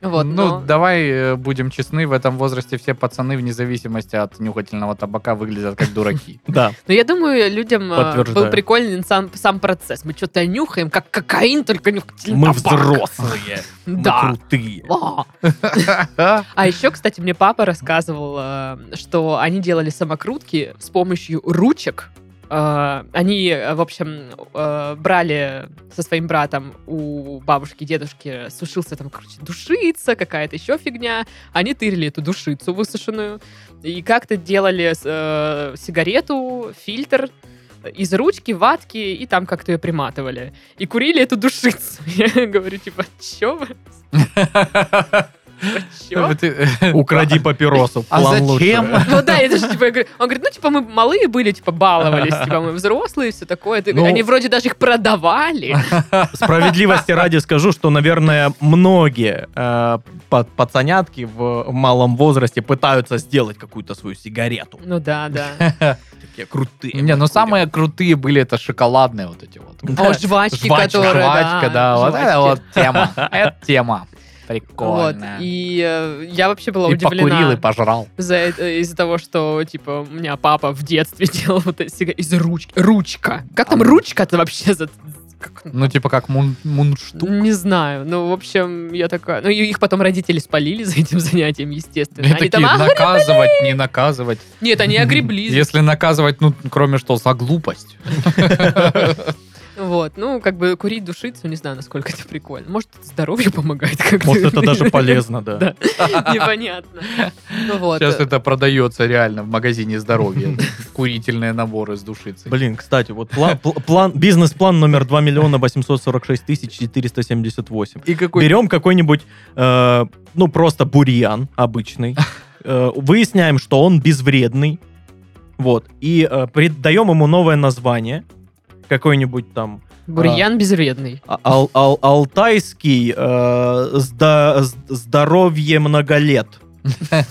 Вот, ну, но- давай э, будем честны, в этом возрасте все пацаны, вне зависимости от нюхательного табака, выглядят как дураки. Да. Но я думаю, людям а, был прикольный сам, сам процесс. Мы что-то нюхаем, как кокаин, только нюхательный Мы табак. взрослые. Мы Да. крутые. А. А еще, кстати, мне папа рассказывал, э, что они делали самокрутки с помощью ручек. Э, Они, в общем, э, брали со своим братом у бабушки, дедушки, сушился там, короче, душица, какая-то еще фигня. Они тырили эту душицу высушенную и как-то делали э, сигарету, фильтр из ручки, ватки, и там как-то ее приматывали. И курили эту душицу. Я говорю, типа, чё вы? Ты- Укради папиросу. А план зачем? лучше. Ну да, это же типа, он говорит, ну типа мы малые были, типа баловались, типа мы взрослые, все такое. Ну. Они вроде даже их продавали. Справедливости ради скажу, что, наверное, многие э, па- пацанятки в малом возрасте пытаются сделать какую-то свою сигарету. Ну да, да. Такие крутые. Не, ну самые крутые были это шоколадные вот эти вот. О, жвачки, которые, жвачка, да, вот это вот тема. Это тема. Вот. Прикольно. И э, я вообще была И покурил, и удивлена пожрал. за это- из-за того, что, типа, у меня папа в детстве делал вот эти из ручки. Ручка. Как там А, ручка-то вообще? за- как- Ну, типа как мун- мундштук. Не знаю. Ну, в общем, я такая... Ну, их потом родители спалили за этим занятием, естественно. И Они такие, там, «А, наказывать, не наказывать. Нет, они огреблись. Если наказывать, ну, кроме что, за глупость. Вот, ну, как бы курить, душиться, не знаю, насколько это прикольно. Может, это здоровью помогает как-то. Может, это даже полезно, да. Да. Непонятно. Ну. Сейчас это продается реально в магазине здоровья. Курительные наборы с душицей. Блин, кстати, вот план, пл- план, бизнес-план номер 2 миллиона 846 тысяч 478. И какой Берем какой-нибудь, э, ну, просто бурьян обычный, э, выясняем, что он безвредный, вот, и э, придаем ему новое название, какой-нибудь там Бурьян безвредный. а- ал- ал- алтайский э, с- здоровье многолет.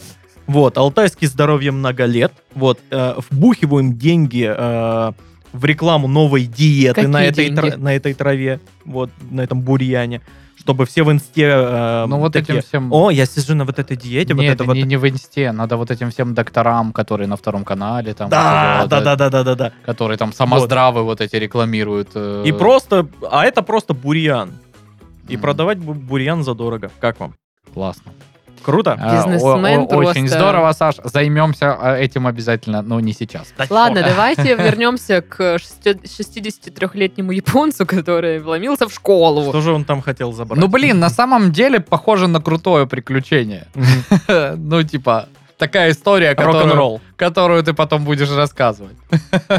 Вот, алтайский здоровье многолет. Вот, э, вбухиваем деньги э, в рекламу новой диеты на этой, тра- на этой траве, вот, на этом бурьяне, чтобы все в инсте э, Ну вот такие, этим всем... о, я сижу на вот этой диете, вот Нет, это вот. не, не в инсте, надо вот этим всем докторам, которые на втором канале, там, Да, вот, да, э, да, да, да, да, да. которые там самоздравы вот эти рекламируют. э, И просто, а это просто бурьян. И Мгм. продавать бу- бурьян задорого. Как вам? Классно. Круто? А, Бизнесмен о- о- Очень просто. здорово, Саш. Займемся а, этим обязательно, но не сейчас. Ладно, давайте вернемся к 63-летнему японцу, который вломился в школу. Что же он там хотел забрать? Ну, блин, на самом деле похоже на крутое приключение. Ну, типа, такая история, которую, Рок-н-ролл. которую ты потом будешь рассказывать.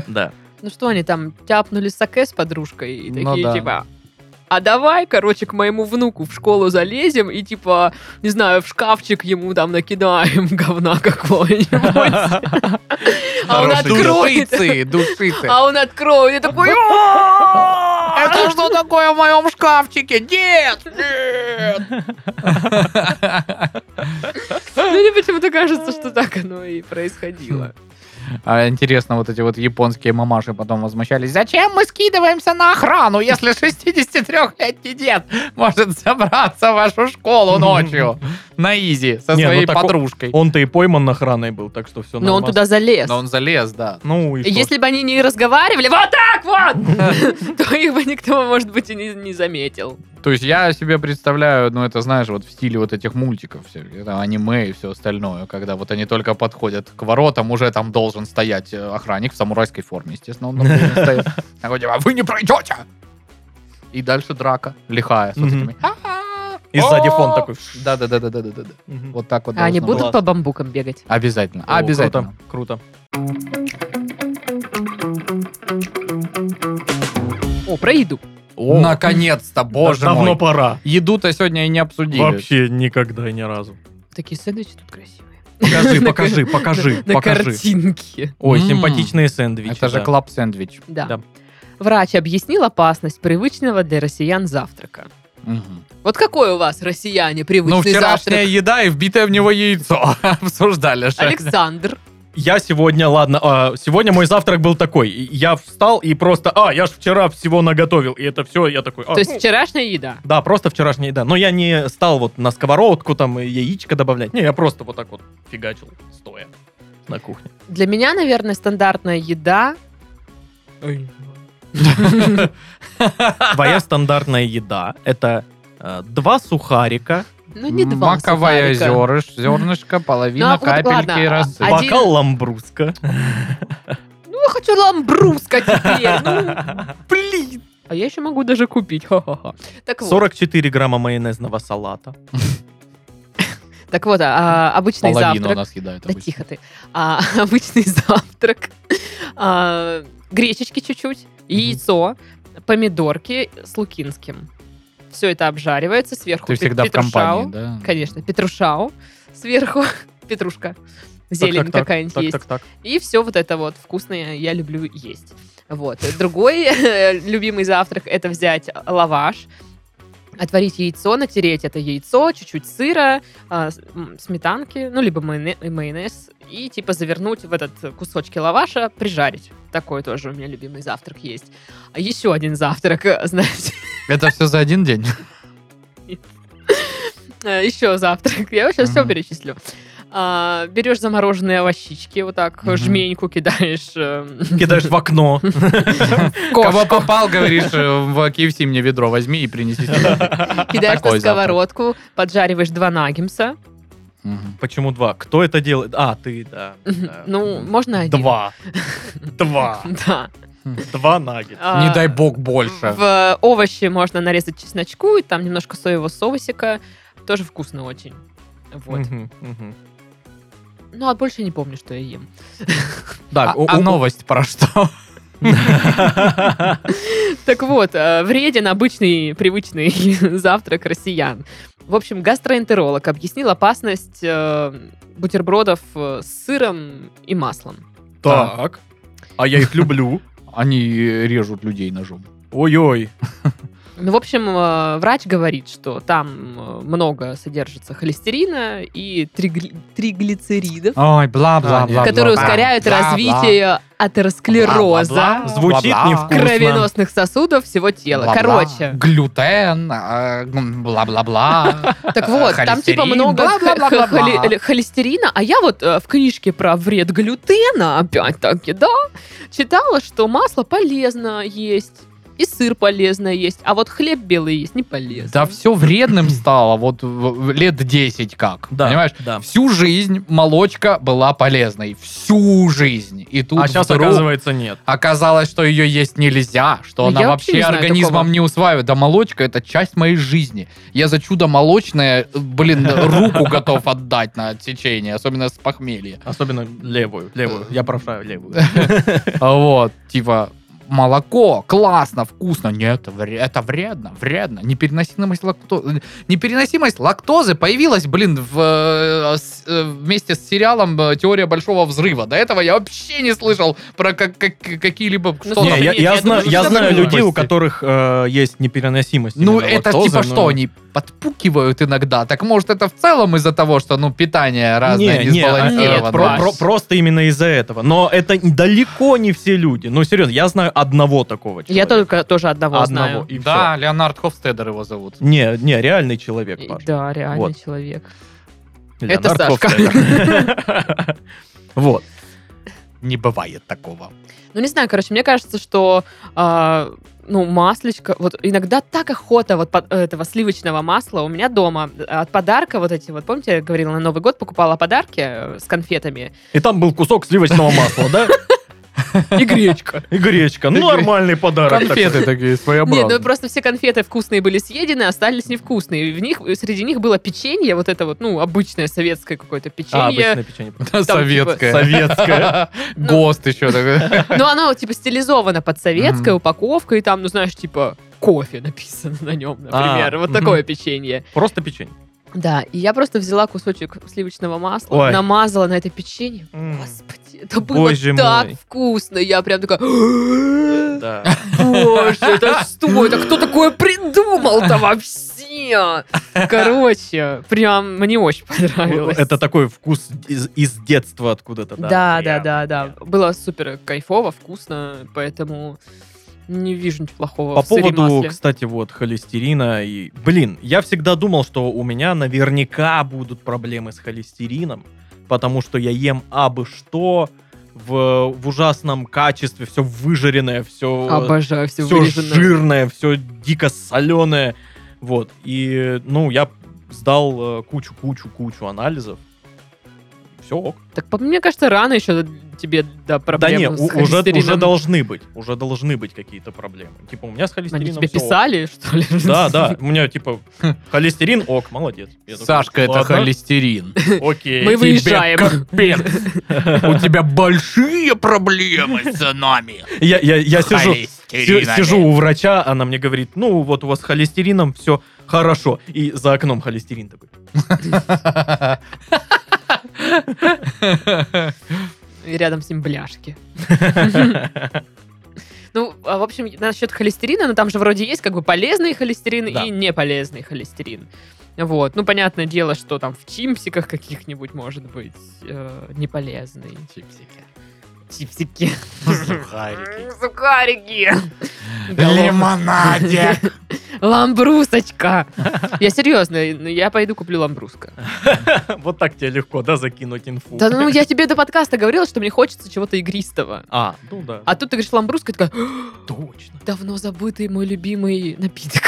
Да. Ну что они там, тяпнули саке с подружкой и Ну такие, да. типа, а давай, короче, к моему внуку в школу залезем и, типа, не знаю, в шкафчик ему там накидаем говна какого-нибудь. А он откроет. Душицы. А он откроет и такой... Это что такое в моем шкафчике? Нет! Нет! Ну, мне почему-то кажется, что так оно и происходило. А интересно, вот эти вот японские мамаши потом возмущались. Зачем мы скидываемся на охрану, если 63-летний дед может забраться в вашу школу ночью на изи со Не, ну своей так он- подружкой? Он-то и пойман охраной был, так что все Но он туда залез. Но он залез, да. Ну и что? Если бы они не разговаривали вот так вот, то их бы никто, может быть, и не, не заметил. То есть я себе представляю, ну это знаешь, вот в стиле вот этих мультиков, все, это аниме и все остальное, когда вот они только подходят к воротам, уже там должен стоять э, охранник в самурайской форме, естественно, он там должен стоять. Такой, типа, вы не пройдете! И дальше драка лихая с вот Мгм. этими. «Ха-ха! И сзади фон О!» такой. Да-да-да-да-да-да. Мгм. Вот так вот А они будут по бамбукам бегать? Обязательно, обязательно. Круто. О, про еду. О, Наконец-то, боже давно мой. пора. Еду-то сегодня и не обсудили. Вообще никогда ни разу. Такие сэндвичи тут красивые. Покажи, покажи, кар- покажи, На покажи. картинке. Ой, симпатичные сэндвичи. Это же да. клаб-сэндвич. Да. Да. Врач объяснил опасность привычного для россиян завтрака. Мгм. Вот какой у вас, россияне, Ну, привычный вчерашняя завтрак? еда и вбитое в него яйцо. Обсуждали же. Александр. Я сегодня, ладно, а, сегодня мой завтрак был такой. Я встал и просто, а, я ж вчера всего наготовил, и это все, я такой, а, То есть ну, вчерашняя еда. Да, просто вчерашняя еда. Но я не стал вот на сковородку там яичко добавлять. Не, я просто вот так вот фигачил, стоя на кухне. Для меня, наверное, стандартная еда. Твоя стандартная еда — это э, два сухарика, Ну, не два Маковое сухарика. зерыш, зернышко, Ну, половина а вот капельки ладно, и а- рассыпь. Один- бокал ламбруска. Ну, я хочу ламбруска теперь. Ну, блин. А я еще могу даже купить. Ха-ха-ха. Так вот, 44 грамма майонезного салата. так вот а, обычный Половину завтрак. нас съедают Да обычно. тихо ты. А, обычный завтрак. А, гречечки чуть-чуть, яйцо, помидорки с лукинским. Все это обжаривается сверху. Ты пе- всегда в петрушау. компании, да? Конечно, петрушау сверху, петрушка, зелень Так, так, так, какая-нибудь так, есть. так, так. И все вот это вот вкусное я люблю есть. Вот. Другой любимый завтрак это взять лаваш, отварить яйцо, натереть это яйцо, чуть-чуть сыра, а, сметанки, ну, либо майоне- майонез, и типа завернуть в этот кусочки лаваша, прижарить. Такой тоже у меня любимый завтрак есть. А еще один завтрак, э, знаете, Это все за один день? э, еще завтрак. Я сейчас все перечислю. А, берешь замороженные овощички, вот так Мгм. жменьку кидаешь э, Кидаешь в окно. Кого попал, говоришь, э, в KFC мне ведро возьми и принеси. Кидаешь на сковородку, поджариваешь два наггимса. Мгм. Почему два? Кто это делает? А, ты, да. да. Ну, можно один. Два. Два. Да. Два наггетса. А, Не дай бог больше. В овощи можно нарезать чесночку, и там немножко соевого соусика. Тоже вкусно очень. Вот. Ну, а больше не помню, что я ем. Так, А а у- новость про что? Так вот, э, вреден обычный привычный завтрак россиян. В общем, гастроэнтеролог объяснил опасность э, бутербродов э, с сыром и маслом. Так. А я их люблю. Они режут людей ножом. Ой-ой. Ну, в общем, э, врач говорит, что там э, много содержится холестерина и тригли- триглицеридов, Ой, бла-бла-бла. которые бла, ускоряют бла, бла. развитие атеросклероза. Звучит невкусно. кровеносных сосудов всего тела. Бла-бла. Короче, Глютен, а, м, бла-бла-бла. так вот, там типа холестерин, много х- бла-бла-бла-бла-бла. х- холи- холестерина, а я вот э, в книжке про вред глютена, опять-таки, да, читала, что масло полезно есть, и сыр полезно есть, а вот хлеб белый есть не полезно. Да все вредным стало вот лет 10 как. Да, Понимаешь? да. Всю жизнь молочка была полезной. Всю жизнь. И тут А сейчас, вдруг оказывается, нет. оказалось, что ее есть нельзя, что Ну, она вообще не знаю организмом такого. не усваивает. Да молочка это часть моей жизни. Я за чудо молочное, блин, руку готов отдать на отсечение, особенно с похмелья. Особенно левую. Левую. Я прошаю левую. Вот, типа, молоко, классно, вкусно. Нет, это вредно, вредно. Непереносимость, лакто... Непереносимость лактозы появилась, блин, в э, с- э, вместе с сериалом э, «Теория большого взрыва». До этого я вообще не слышал про как- как- какие-либо... Ну, что Не, я, нет, я я знаю, думаю, я знаю людей, у которых э, есть непереносимость. Ну, это лактозы, типа но- что, они подпукивают иногда? Так может это в целом из-за того, что, ну, питание разное, Не, не, а- несбалансированное? нет, про- про- просто именно из-за этого. Но это далеко не все люди. Ну, серьезно, я знаю одного такого человека. Я только тоже одного, Одного, знаю. и Да, Леонард Хофстедер его зовут. Не, не, реальный человек, Паш. Да, реальный Вот. человек. Леонард Это Сашка. Вот. Не бывает такого. Ну, не знаю, короче, мне кажется, что а, ну, маслечко, вот иногда так охота вот под- этого сливочного масла у меня дома от подарка вот эти вот, помните, я говорила, на Новый год покупала подарки э, с конфетами И там был кусок сливочного масла, да? И гречка. И гречка. Ну, нормальный подарок. Конфеты такие Нет, своеобразные. ну просто все конфеты вкусные были съедены, остались невкусные. В них, среди них было печенье, вот это вот, ну, обычное советское какое-то А, печенье. обычное печенье. Да, Советское. Советское. ГОСТ еще такой. Ну, оно, типа, стилизовано под советская Мгм. упаковка, и там, ну, знаешь, типа, кофе написано на нем, например. А, вот такое печенье. Просто печенье. Да, и я просто взяла кусочек сливочного масла, Ой. намазала на это печенье. М. Господи, это было Боже так мой. вкусно. Я прям такая... Да. Боже, это что? Это кто такое придумал-то вообще? Короче, прям мне очень понравилось. Это такой вкус из, из детства откуда-то. Да, да, да, да. прям. Было супер кайфово, вкусно, поэтому не вижу ничего плохого По в поводу, масле. кстати, вот холестерина и... Блин, я всегда думал, что у меня наверняка будут проблемы с холестерином, потому что я ем абы что в, в ужасном качестве, все выжаренное, все, Обожаю все все вырежанное. жирное, все дико соленое. Вот. И, ну, я сдал э, кучу-кучу-кучу анализов. Все ок. Так мне кажется, рано еще тебе до проблем Да не, с у- уже, уже должны быть. Уже должны быть какие-то проблемы. Типа, у меня с холестерином Они тебе всё ок. писали, что ли? Да, да, у меня типа холестерин, ок, молодец. Я такой, Сашка, это «Ладно, холестерин. Окей. Мы выезжаем. У тебя большие проблемы с нами. Я, я, я сижу, сижу у врача, она мне говорит, ну вот у вас с холестерином все хорошо. И за окном холестерин такой. И рядом с ним бляшки. Ну, а, в общем, насчет холестерина, ну там же вроде есть как бы полезный холестерин Да. и неполезный холестерин. Вот. Ну, понятное дело, что там в чипсиках каких-нибудь может быть э, неполезный. Чипсики. Чипсики. Сухарики. Сухарики. Лимонаде. Ламбрусочка. Я серьезно, ну, я пойду куплю ламбруска. Вот так тебе легко, да, закинуть инфу. Да ну, я тебе до подкаста говорила, что мне хочется чего-то игристого. А, ну да. А тут ты говоришь ламбруска, такая, точно. давно забытый мой любимый напиток.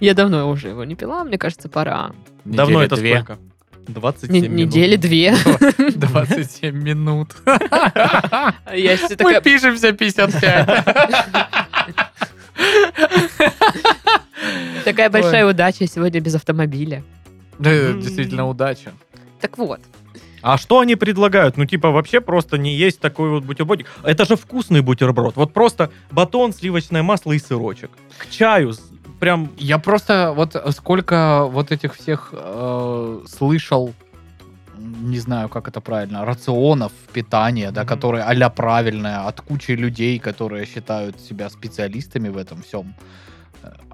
Я давно уже его не пила, мне кажется, пора. Давно это сколько? 27 Не- минут. Недели две. 27 минут. Мы такая... пишемся 55. Такая большая удача сегодня без автомобиля. Да, Действительно, удача. Так вот, А что они предлагают? Ну, типа, вообще просто не есть такой вот бутербродик. Это же вкусный бутерброд. Вот просто батон, сливочное масло и сырочек. К чаю с- прям... Я просто вот сколько вот этих всех э, слышал, не знаю, как это правильно, рационов питания, да, Мгм. которые а правильное от кучи людей, которые считают себя специалистами в этом всем.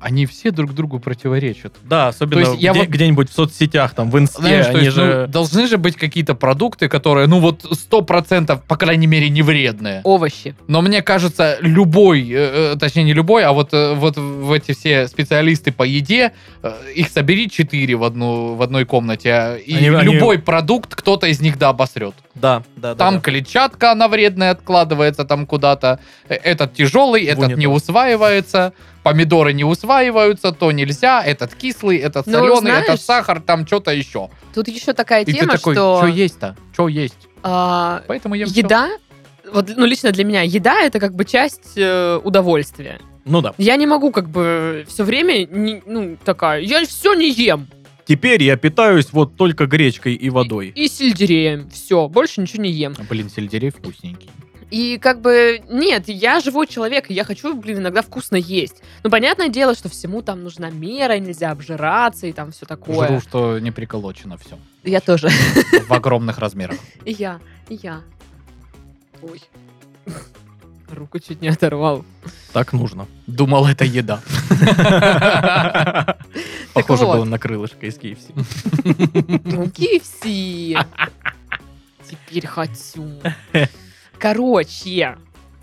Они все друг другу противоречат. Да, особенно То есть я где- вот- где-нибудь в соцсетях, там, в инсте, Знаешь, они есть, ну, же... должны же быть какие-то продукты, которые, ну вот, сто процентов, по крайней мере, не вредные. овощи. Но мне кажется, любой, э, э, точнее не любой, а вот, э, вот в эти все специалисты по еде, э, их собери четыре в, одну, в одной комнате, а, и Они- они- любой продукт кто-то из них да обосрет. Да, да, да. Там да. клетчатка, она вредная, откладывается там куда-то. Э, Этот тяжелый, В этот не усваивается. Помидоры не усваиваются, то нельзя. Этот кислый, этот Ну, соленый, знаешь- этот сахар, там что-то еще. Тут еще такая И тема, ты такой, что что есть-то? Что есть? а, Поэтому ем всё. еда, вот, ну, лично для меня, еда это как бы часть э, удовольствия. Ну да. Я не могу как бы все время, не- ну, такая, я все не ем. Теперь я питаюсь вот только гречкой и водой. И сельдереем. Все, больше ничего не ем. Блин, сельдерей вкусненький. И как бы, нет, я живой человек, и я хочу, блин, иногда вкусно есть. Ну, понятное дело, что всему там нужна мера, нельзя обжираться и там все такое. Жру, что не приколочено все. Я тоже. В огромных размерах. И я, и я. Ой. Руку чуть не оторвал. Так нужно. Думал, это еда. Похоже было на крылышко из KFC. Ну, KFC. Теперь хочу. Короче,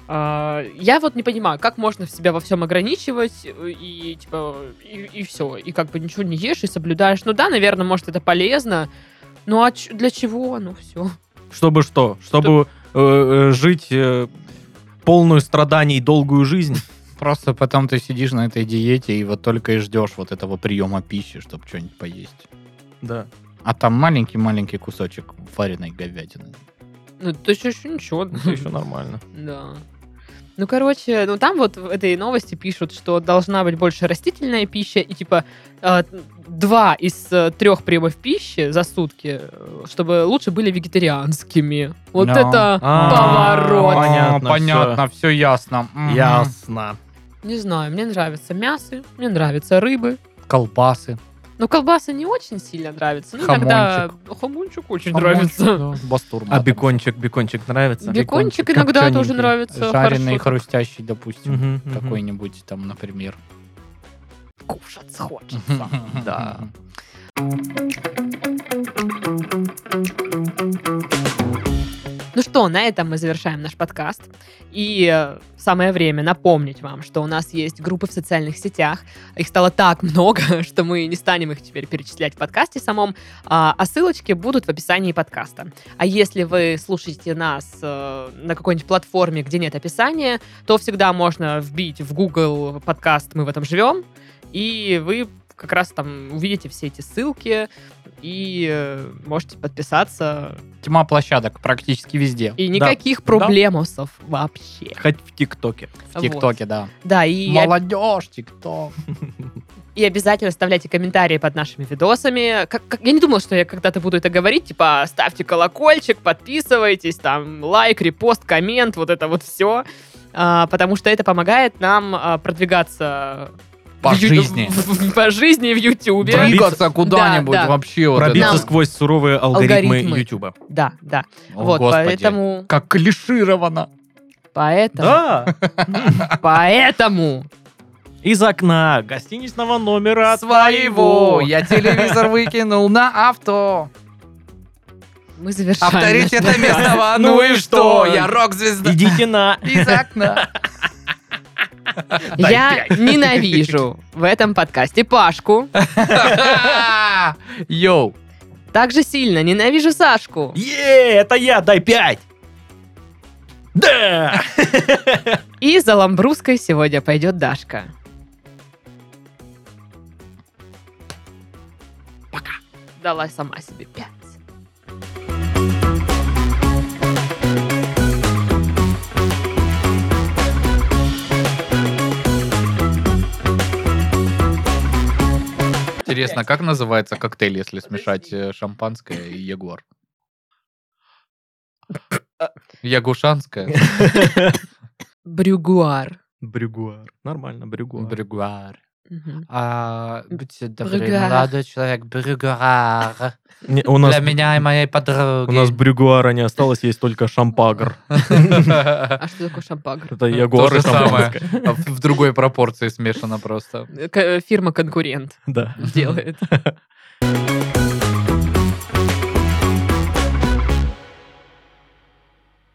а, я вот не понимаю, как можно себя во всем ограничивать э, и типа и, все, и как бы ничего не ешь и соблюдаешь. Ну да, наверное, может это полезно. Ну а для чего? Ну все. Чтобы что? Чтобы э, э, жить э, полную страданий долгую жизнь? Просто потом ты сидишь на этой диете и вот только и ждешь вот этого приема пищи, чтобы что-нибудь поесть. Да. А там маленький-маленький кусочек вареной говядины. Ну то еще, еще ничего. Это еще нормально. Да. Ну, короче, ну там вот в этой новости пишут, что должна быть больше растительная пища, и типа э, два из э, трех приемов пищи за сутки, э, чтобы лучше были вегетарианскими. Вот Да. это А, поворот. Понятно, понятно, все ясно. Мгм. Ясно. Не знаю, мне нравится мясо, мне нравятся рыбы. Колбасы. Но колбаса не очень сильно нравится. Ну, иногда хомунчик очень нравится. Бастурма. А бекончик, бекончик нравится? Бекончик бекончик иногда тоже нравится. Жареный, хорошо. хрустящий, допустим. Мгм, мгм. Какой-нибудь там, например. Кушать хочется. Да. Ну что, на этом мы завершаем наш подкаст. И э, самое время напомнить вам, что у нас есть группы в социальных сетях. Их стало так много, что мы не станем их теперь перечислять в подкасте самом, а, а ссылочки будут в описании подкаста. А если вы слушаете нас э, на какой-нибудь платформе, где нет описания, то всегда можно вбить в Google подкаст «Мы в этом живем», и вы как раз там увидите все эти ссылки и э, можете подписаться Тьма площадок практически везде. и никаких проблемосов вообще. Хоть в ТикТоке. В ТикТоке, да. Да, и, Молодежь, ТикТок. и обязательно оставляйте комментарии под нашими видосами. Как, как- я не думала, что я когда-то буду это говорить. Типа, ставьте колокольчик, подписывайтесь, там, лайк, репост, коммент, вот это вот все. потому что это помогает нам а, продвигаться По в ю- жизни. в- по жизни в Ютубе. Пробиться- Двигаться куда-нибудь Да, да. вообще. вот Пробиться это. сквозь суровые алгоритмы Алгоритмы. Ютуба. Да, да. О, вот, Господи. поэтому, Как клишировано. поэтому, Да. поэтому Из окна гостиничного номера Своего. Я телевизор выкинул на авто. мы завершаем. Это место. Ну Ну и что? что? Я рок-звезда. Идите на... Из окна. Я ненавижу в этом подкасте Пашку. Йоу. Так же сильно ненавижу Сашку. Е, это я, дай пять. Да! И за Ламбруской сегодня пойдет Дашка. Пока. Дала сама себе пять. Интересно, как называется коктейль, если смешать э, шампанское и ягуар? Ягушанское? Брюгуар. Брюгуар. Нормально, брюгуар. Брюгуар. Мгм. А, будьте добры, Брюгуар. молодой человек, брюгуар. Не, у нас, Для меня и моей подруги. у нас брюгуара не осталось, есть только шампагр. А что такое шампагр? Это ягуар То и же самое. шампанское. А В в другой пропорции смешано просто. К- Фирма-конкурент Да. делает.